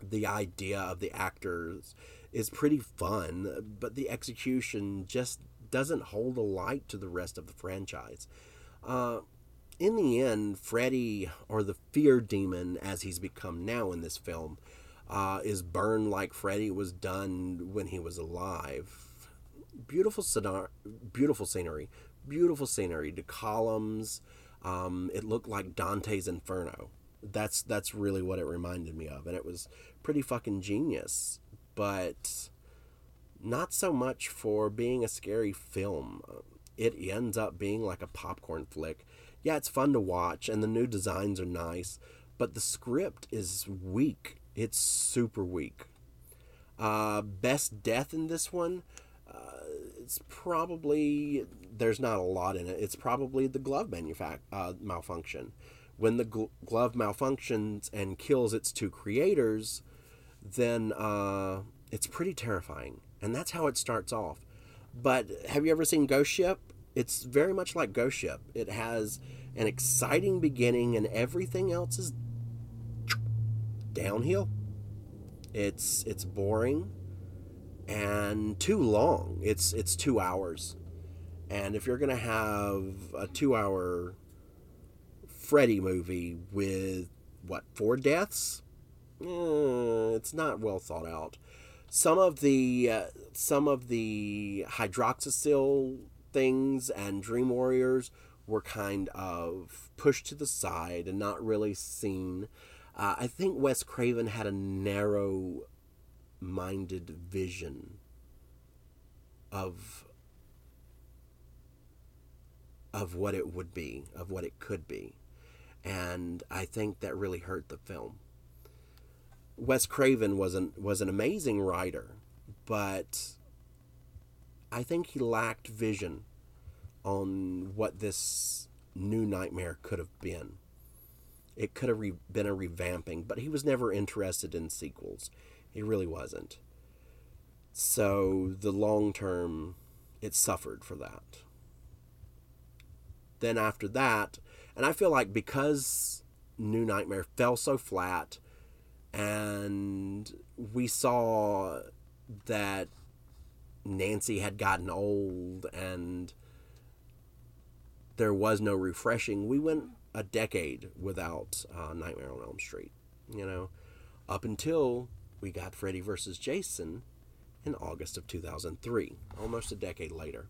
the idea of the actors is pretty fun, but the execution just doesn't hold a light to the rest of the franchise. Uh, in the end, Freddy, or the fear demon as he's become now in this film, uh, is burned like Freddy was done when he was alive beautiful scenario, beautiful scenery, beautiful scenery. The columns, um, it looked like Dante's Inferno. That's that's really what it reminded me of, and it was pretty fucking genius. But not so much for being a scary film. It ends up being like a popcorn flick. Yeah, it's fun to watch, and the new designs are nice, but the script is weak. It's super weak. Uh, best death in this one uh, it's probably there's not a lot in it. It's probably the glove manufac- uh, malfunction. When the gl- glove malfunctions and kills its two creators, then uh, it's pretty terrifying, and that's how it starts off. But have you ever seen Ghost Ship? It's very much like Ghost Ship. It has an exciting beginning, and everything else is downhill. It's it's boring and too long. It's it's two hours, and if you're gonna have a two-hour Freddy movie with what four deaths, eh, it's not well thought out. Some of the uh, some of the hydroxyl things and Dream Warriors were kind of pushed to the side and not really seen. Uh, I think Wes Craven had a narrow minded vision of of what it would be, of what it could be. And I think that really hurt the film. Wes Craven was an was an amazing writer, but I think he lacked vision on what this new nightmare could have been. It could have re- been a revamping, but he was never interested in sequels. He really wasn't. So the long term, it suffered for that. Then after that, and I feel like because New Nightmare fell so flat, and we saw that Nancy had gotten old and there was no refreshing, we went a decade without uh, Nightmare on Elm Street, you know, up until we got Freddy vs. Jason in August of 2003, almost a decade later.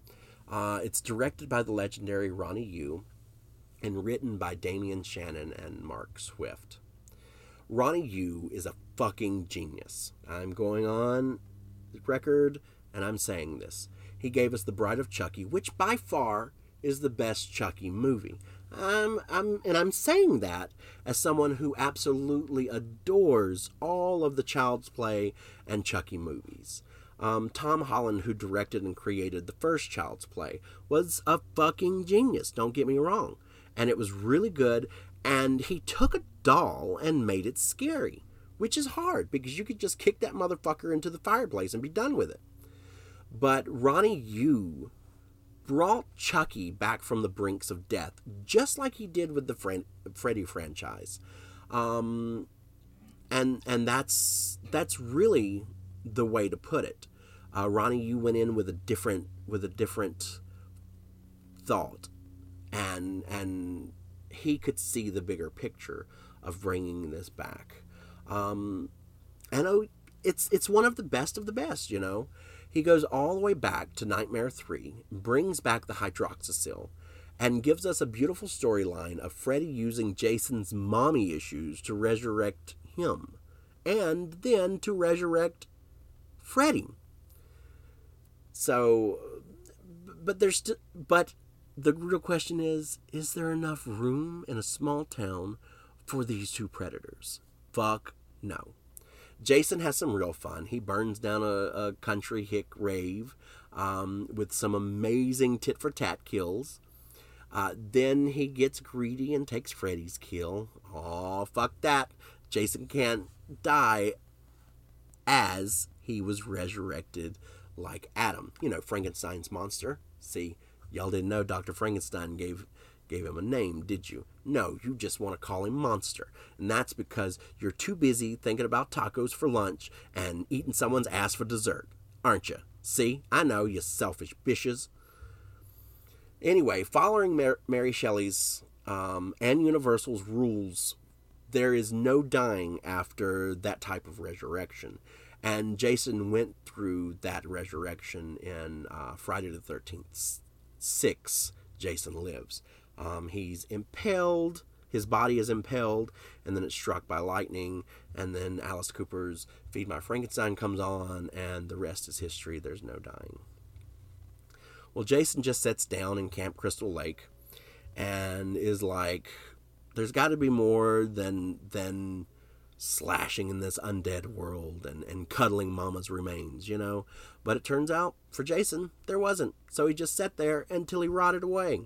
Uh, it's directed by the legendary Ronnie Yu and written by Damian Shannon and Mark Swift. Ronnie Yu is a fucking genius. I'm going on record and I'm saying this. He gave us The Bride of Chucky, which by far is the best Chucky movie. I'm, I'm, and I'm saying that as someone who absolutely adores all of the Child's Play and Chucky movies. Um, Tom Holland, who directed and created the first Child's Play, was a fucking genius, don't get me wrong. And it was really good, and he took a doll and made it scary, which is hard because you could just kick that motherfucker into the fireplace and be done with it. But Ronnie Yu brought Chucky back from the brinks of death, just like he did with the Fred- Freddy franchise. Um, and and that's that's really the way to put it. Uh, Ronnie Yu went in with a different with a different thought, and and he could see the bigger picture of bringing this back. Um, and oh, it's it's one of the best of the best, you know. He goes all the way back to Nightmare 3, brings back the hydroxycyl, and gives us a beautiful storyline of Freddy using Jason's mommy issues to resurrect him, and then to resurrect Freddy. So, but there's st- but the real question is: Is there enough room in a small town for these two predators? Fuck no. Jason has some real fun. He burns down a, a country hick rave um, with some amazing tit for tat kills. Uh, then he gets greedy and takes Freddy's kill. Oh, fuck that. Jason can't die as he was resurrected like Adam. You know, Frankenstein's monster. See, y'all didn't know Dr. Frankenstein gave gave him a name, did you? No, you just want to call him Monster. And that's because you're too busy thinking about tacos for lunch and eating someone's ass for dessert, aren't you? See, I know, you selfish bitches. Anyway, following Mar- Mary Shelley's um, and Universal's rules, there is no dying after that type of resurrection. And Jason went through that resurrection in uh, Friday the 13th 6, Jason Lives. Um, he's impaled, his body is impaled, and then it's struck by lightning. And then Alice Cooper's Feed My Frankenstein comes on, and the rest is history. There's no dying. Well, Jason just sits down in Camp Crystal Lake and is like, there's got to be more than than slashing in this undead world and, and cuddling mama's remains, you know? But it turns out, for Jason, there wasn't. So he just sat there until he rotted away.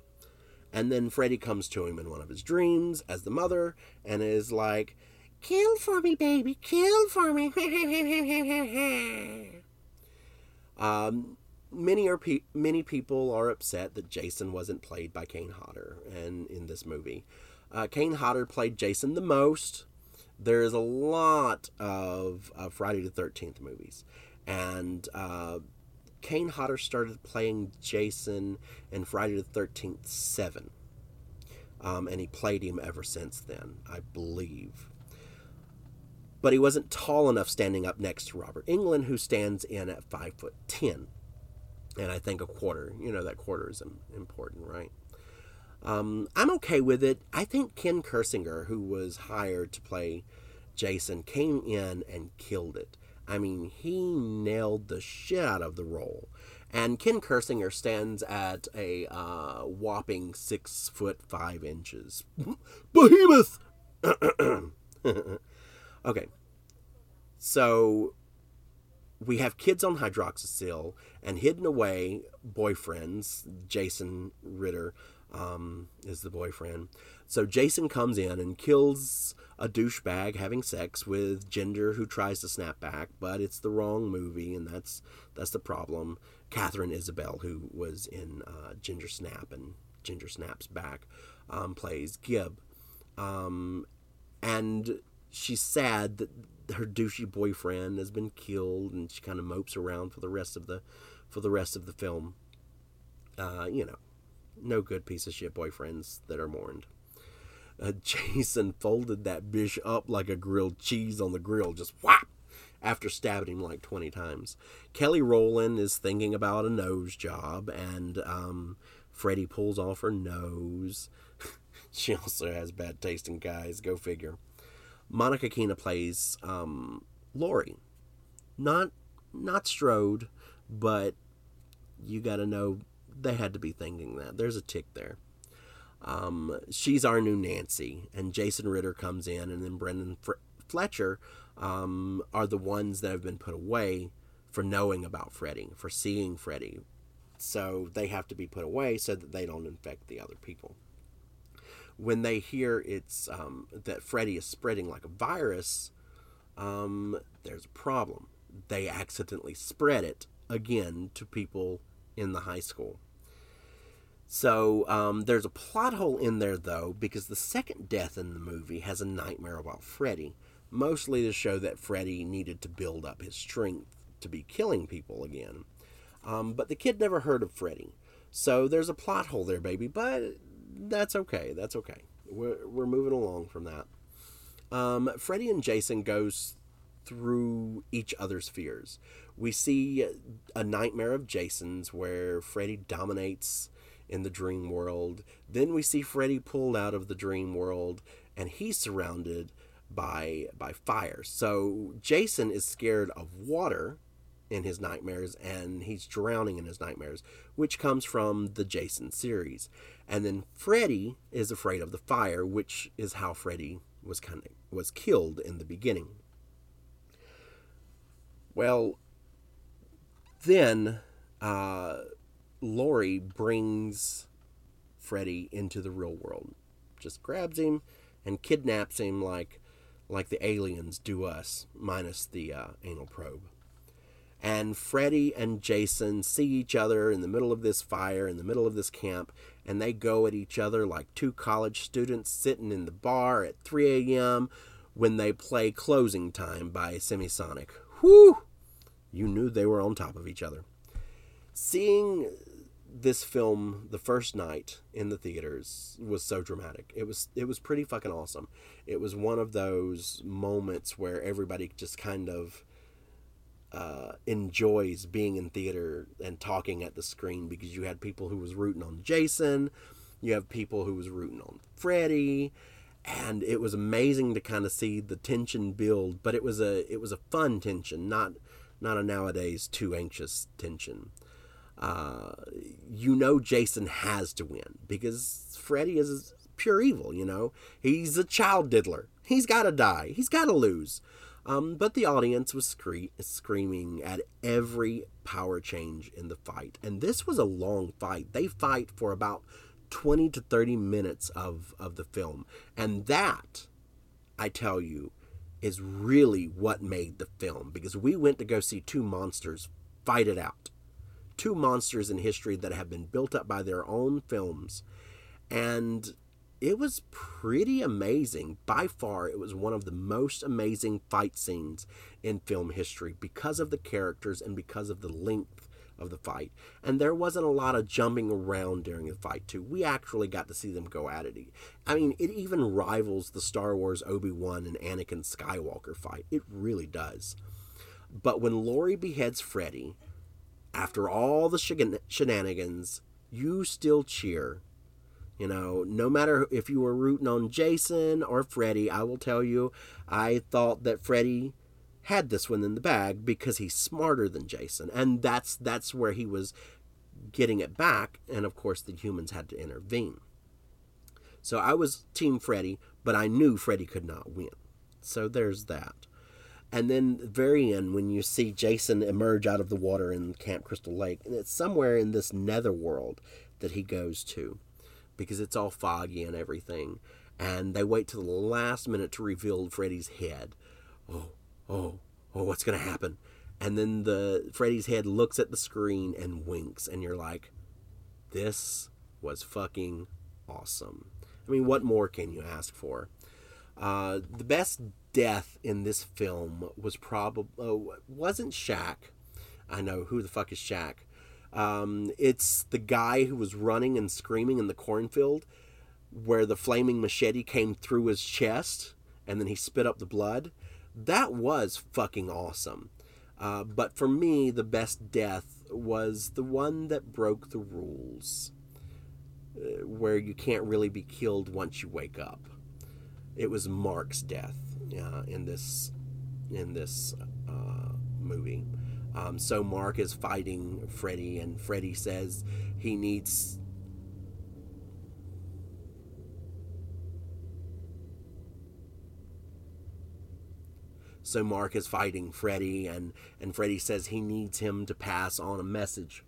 And then Freddy comes to him in one of his dreams as the mother and is like, Kill for me, baby, kill for me. um, many are pe- many people are upset that Jason wasn't played by Kane Hodder and in this movie. Uh, Kane Hodder played Jason the most. There is a lot of uh, Friday the Thirteenth movies, and uh, Kane Hodder started playing Jason in Friday the Thirteenth Seven, um, and he played him ever since then, I believe. But he wasn't tall enough standing up next to Robert Englund, who stands in at five foot ten, and I think a quarter. You know that quarter is important, right? Um, I'm okay with it. I think Ken Kirzinger, who was hired to play Jason, came in and killed it. I mean, he nailed the shit out of the role. And Ken Kirzinger stands at a uh, whopping six foot five inches. Behemoth! okay. So we have kids on hydroxycyl and hidden away boyfriends. Jason Ritter um, is the boyfriend. So Jason comes in and kills a douchebag having sex with Ginger, who tries to snap back, but it's the wrong movie, and that's that's the problem. Katharine Isabelle, who was in uh, Ginger Snap and Ginger Snaps Back, um, plays Gibb, um, and she's sad that her douchey boyfriend has been killed, and she kind of mopes around for the rest of the for the rest of the film. Uh, you know, no good piece of shit boyfriends that are mourned. Uh, Jason folded that bish up like a grilled cheese on the grill, just whap, after stabbing him like 20 times. Kelly Rowland is thinking about a nose job, and um, Freddy pulls off her nose. she also has bad taste in guys, go figure. Monica Keena plays um, Laurie. Not not Strode, but you got to know they had to be thinking that. There's a tick there. Um, she's our new Nancy, and Jason Ritter comes in, and then Brendan Fletcher um, are the ones that have been put away for knowing about Freddy, for seeing Freddy. So they have to be put away so that they don't infect the other people. When they hear it's um, that Freddy is spreading like a virus, Um, there's a problem. They accidentally spread it again to people in the high school. So um, there's a plot hole in there, though, because the second death in the movie has a nightmare about Freddy, mostly to show that Freddy needed to build up his strength to be killing people again. Um, but the kid never heard of Freddy. So there's a plot hole there, baby, but that's okay. That's okay. We're, we're moving along from that. Um, Freddy and Jason goes through each other's fears. We see a nightmare of Jason's where Freddy dominates in the dream world. Then we see Freddy pulled out of the dream world and he's surrounded by by fire. So Jason is scared of water in his nightmares and he's drowning in his nightmares, which comes from the Jason series. And then Freddy is afraid of the fire, which is how Freddy was kind of was killed in the beginning. Well, then uh, Laurie brings Freddy into the real world, just grabs him and kidnaps him like like the aliens do us, minus the uh, anal probe. And Freddy and Jason see each other in the middle of this fire, in the middle of this camp, and they go at each other like two college students sitting in the bar at 3 a.m. when they play Closing Time by Semisonic. Whew! You knew they were on top of each other. Seeing this film the first night in the theaters was so dramatic. It was it was pretty fucking awesome. It was one of those moments where everybody just kind of uh, enjoys being in theater and talking at the screen because you had people who was rooting on Jason, you have people who was rooting on Freddy, and it was amazing to kind of see the tension build. But it was a it was a fun tension, not not a nowadays too anxious tension. Uh, you know Jason has to win because Freddy is pure evil. You know he's a child diddler. He's got to die. He's got to lose. Um, but the audience was scree- screaming at every power change in the fight. And this was a long fight. They fight for about 20 to 30 minutes of, of the film. And that, I tell you, is really what made the film. Because we went to go see two monsters fight it out. Two monsters in history that have been built up by their own films. And it was pretty amazing. By far, it was one of the most amazing fight scenes in film history because of the characters and because of the length of the fight. And there wasn't a lot of jumping around during the fight, too. We actually got to see them go at it. I mean, it even rivals the Star Wars Obi Wan and Anakin Skywalker fight. It really does. But when Laurie beheads Freddy, after all the shenanigans, you still cheer you know, no matter if you were rooting on Jason or Freddy, I will tell you, I thought that Freddy had this one in the bag because he's smarter than Jason, and that's that's where he was getting it back, and of course the humans had to intervene. So I was Team Freddy, but I knew Freddy could not win. So there's that. And then the very end, when you see Jason emerge out of the water in Camp Crystal Lake, and it's somewhere in this netherworld that he goes to because it's all foggy and everything. And they wait till the last minute to reveal Freddy's head. Oh, oh, oh, what's going to happen? And then the Freddy's head looks at the screen and winks, and you're like, this was fucking awesome. I mean, what more can you ask for? Uh, the best death in this film was probably uh, wasn't Shaq. I know who the fuck is Shaq, um, it's the guy who was running and screaming in the cornfield where the flaming machete came through his chest and then he spit up the blood. That was fucking awesome. Uh, but for me, the best death was the one that broke the rules, uh, where you can't really be killed once you wake up. It was Mark's death uh, in this in this uh, movie. Um, so Mark is fighting Freddy, and Freddy says he needs. So Mark is fighting Freddy, and, and Freddy says he needs him to pass on a message.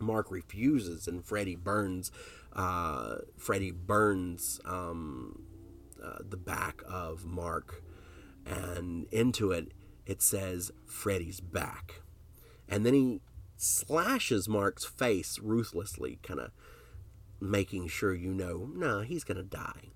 Mark refuses, and Freddy burns. Uh, Freddy burns um, uh, the back of Mark and into it it says Freddy's back. And then he slashes Mark's face ruthlessly, kind of making sure you know, no, he's going to die.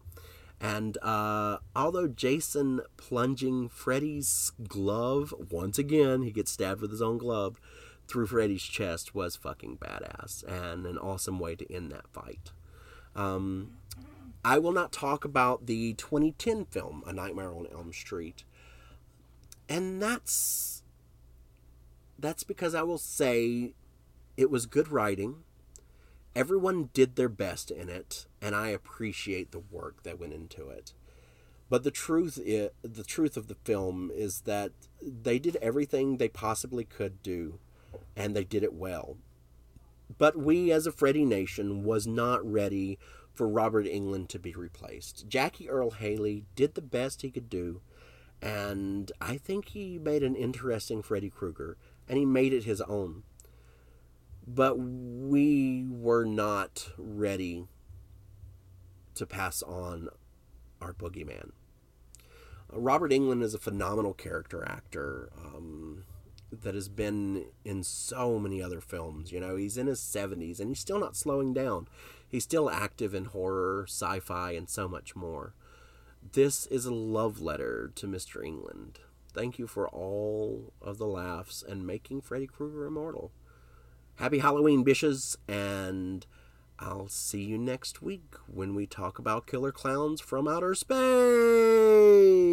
And uh, although Jason plunging Freddy's glove, once again, he gets stabbed with his own glove through Freddy's chest, was fucking badass and an awesome way to end that fight. Um, I will not talk about the 2010 film, A Nightmare on Elm Street. And that's that's because I will say it was good writing. Everyone did their best in it, and I appreciate the work that went into it. But the truth is, the truth of the film is that they did everything they possibly could do, and they did it well. But we, as a Freddy Nation, was not ready for Robert Englund to be replaced. Jackie Earle Haley did the best he could do, and I think he made an interesting Freddy Krueger, and he made it his own. But we were not ready to pass on our boogeyman. Uh, Robert Englund is a phenomenal character actor um, that has been in so many other films. You know, he's in his 70s and he's still not slowing down. He's still active in horror, sci fi, and so much more. This is a love letter to Mr. Englund. Thank you for all of the laughs and making Freddy Krueger immortal. Happy Halloween, bishes, and I'll see you next week when we talk about killer clowns from outer space.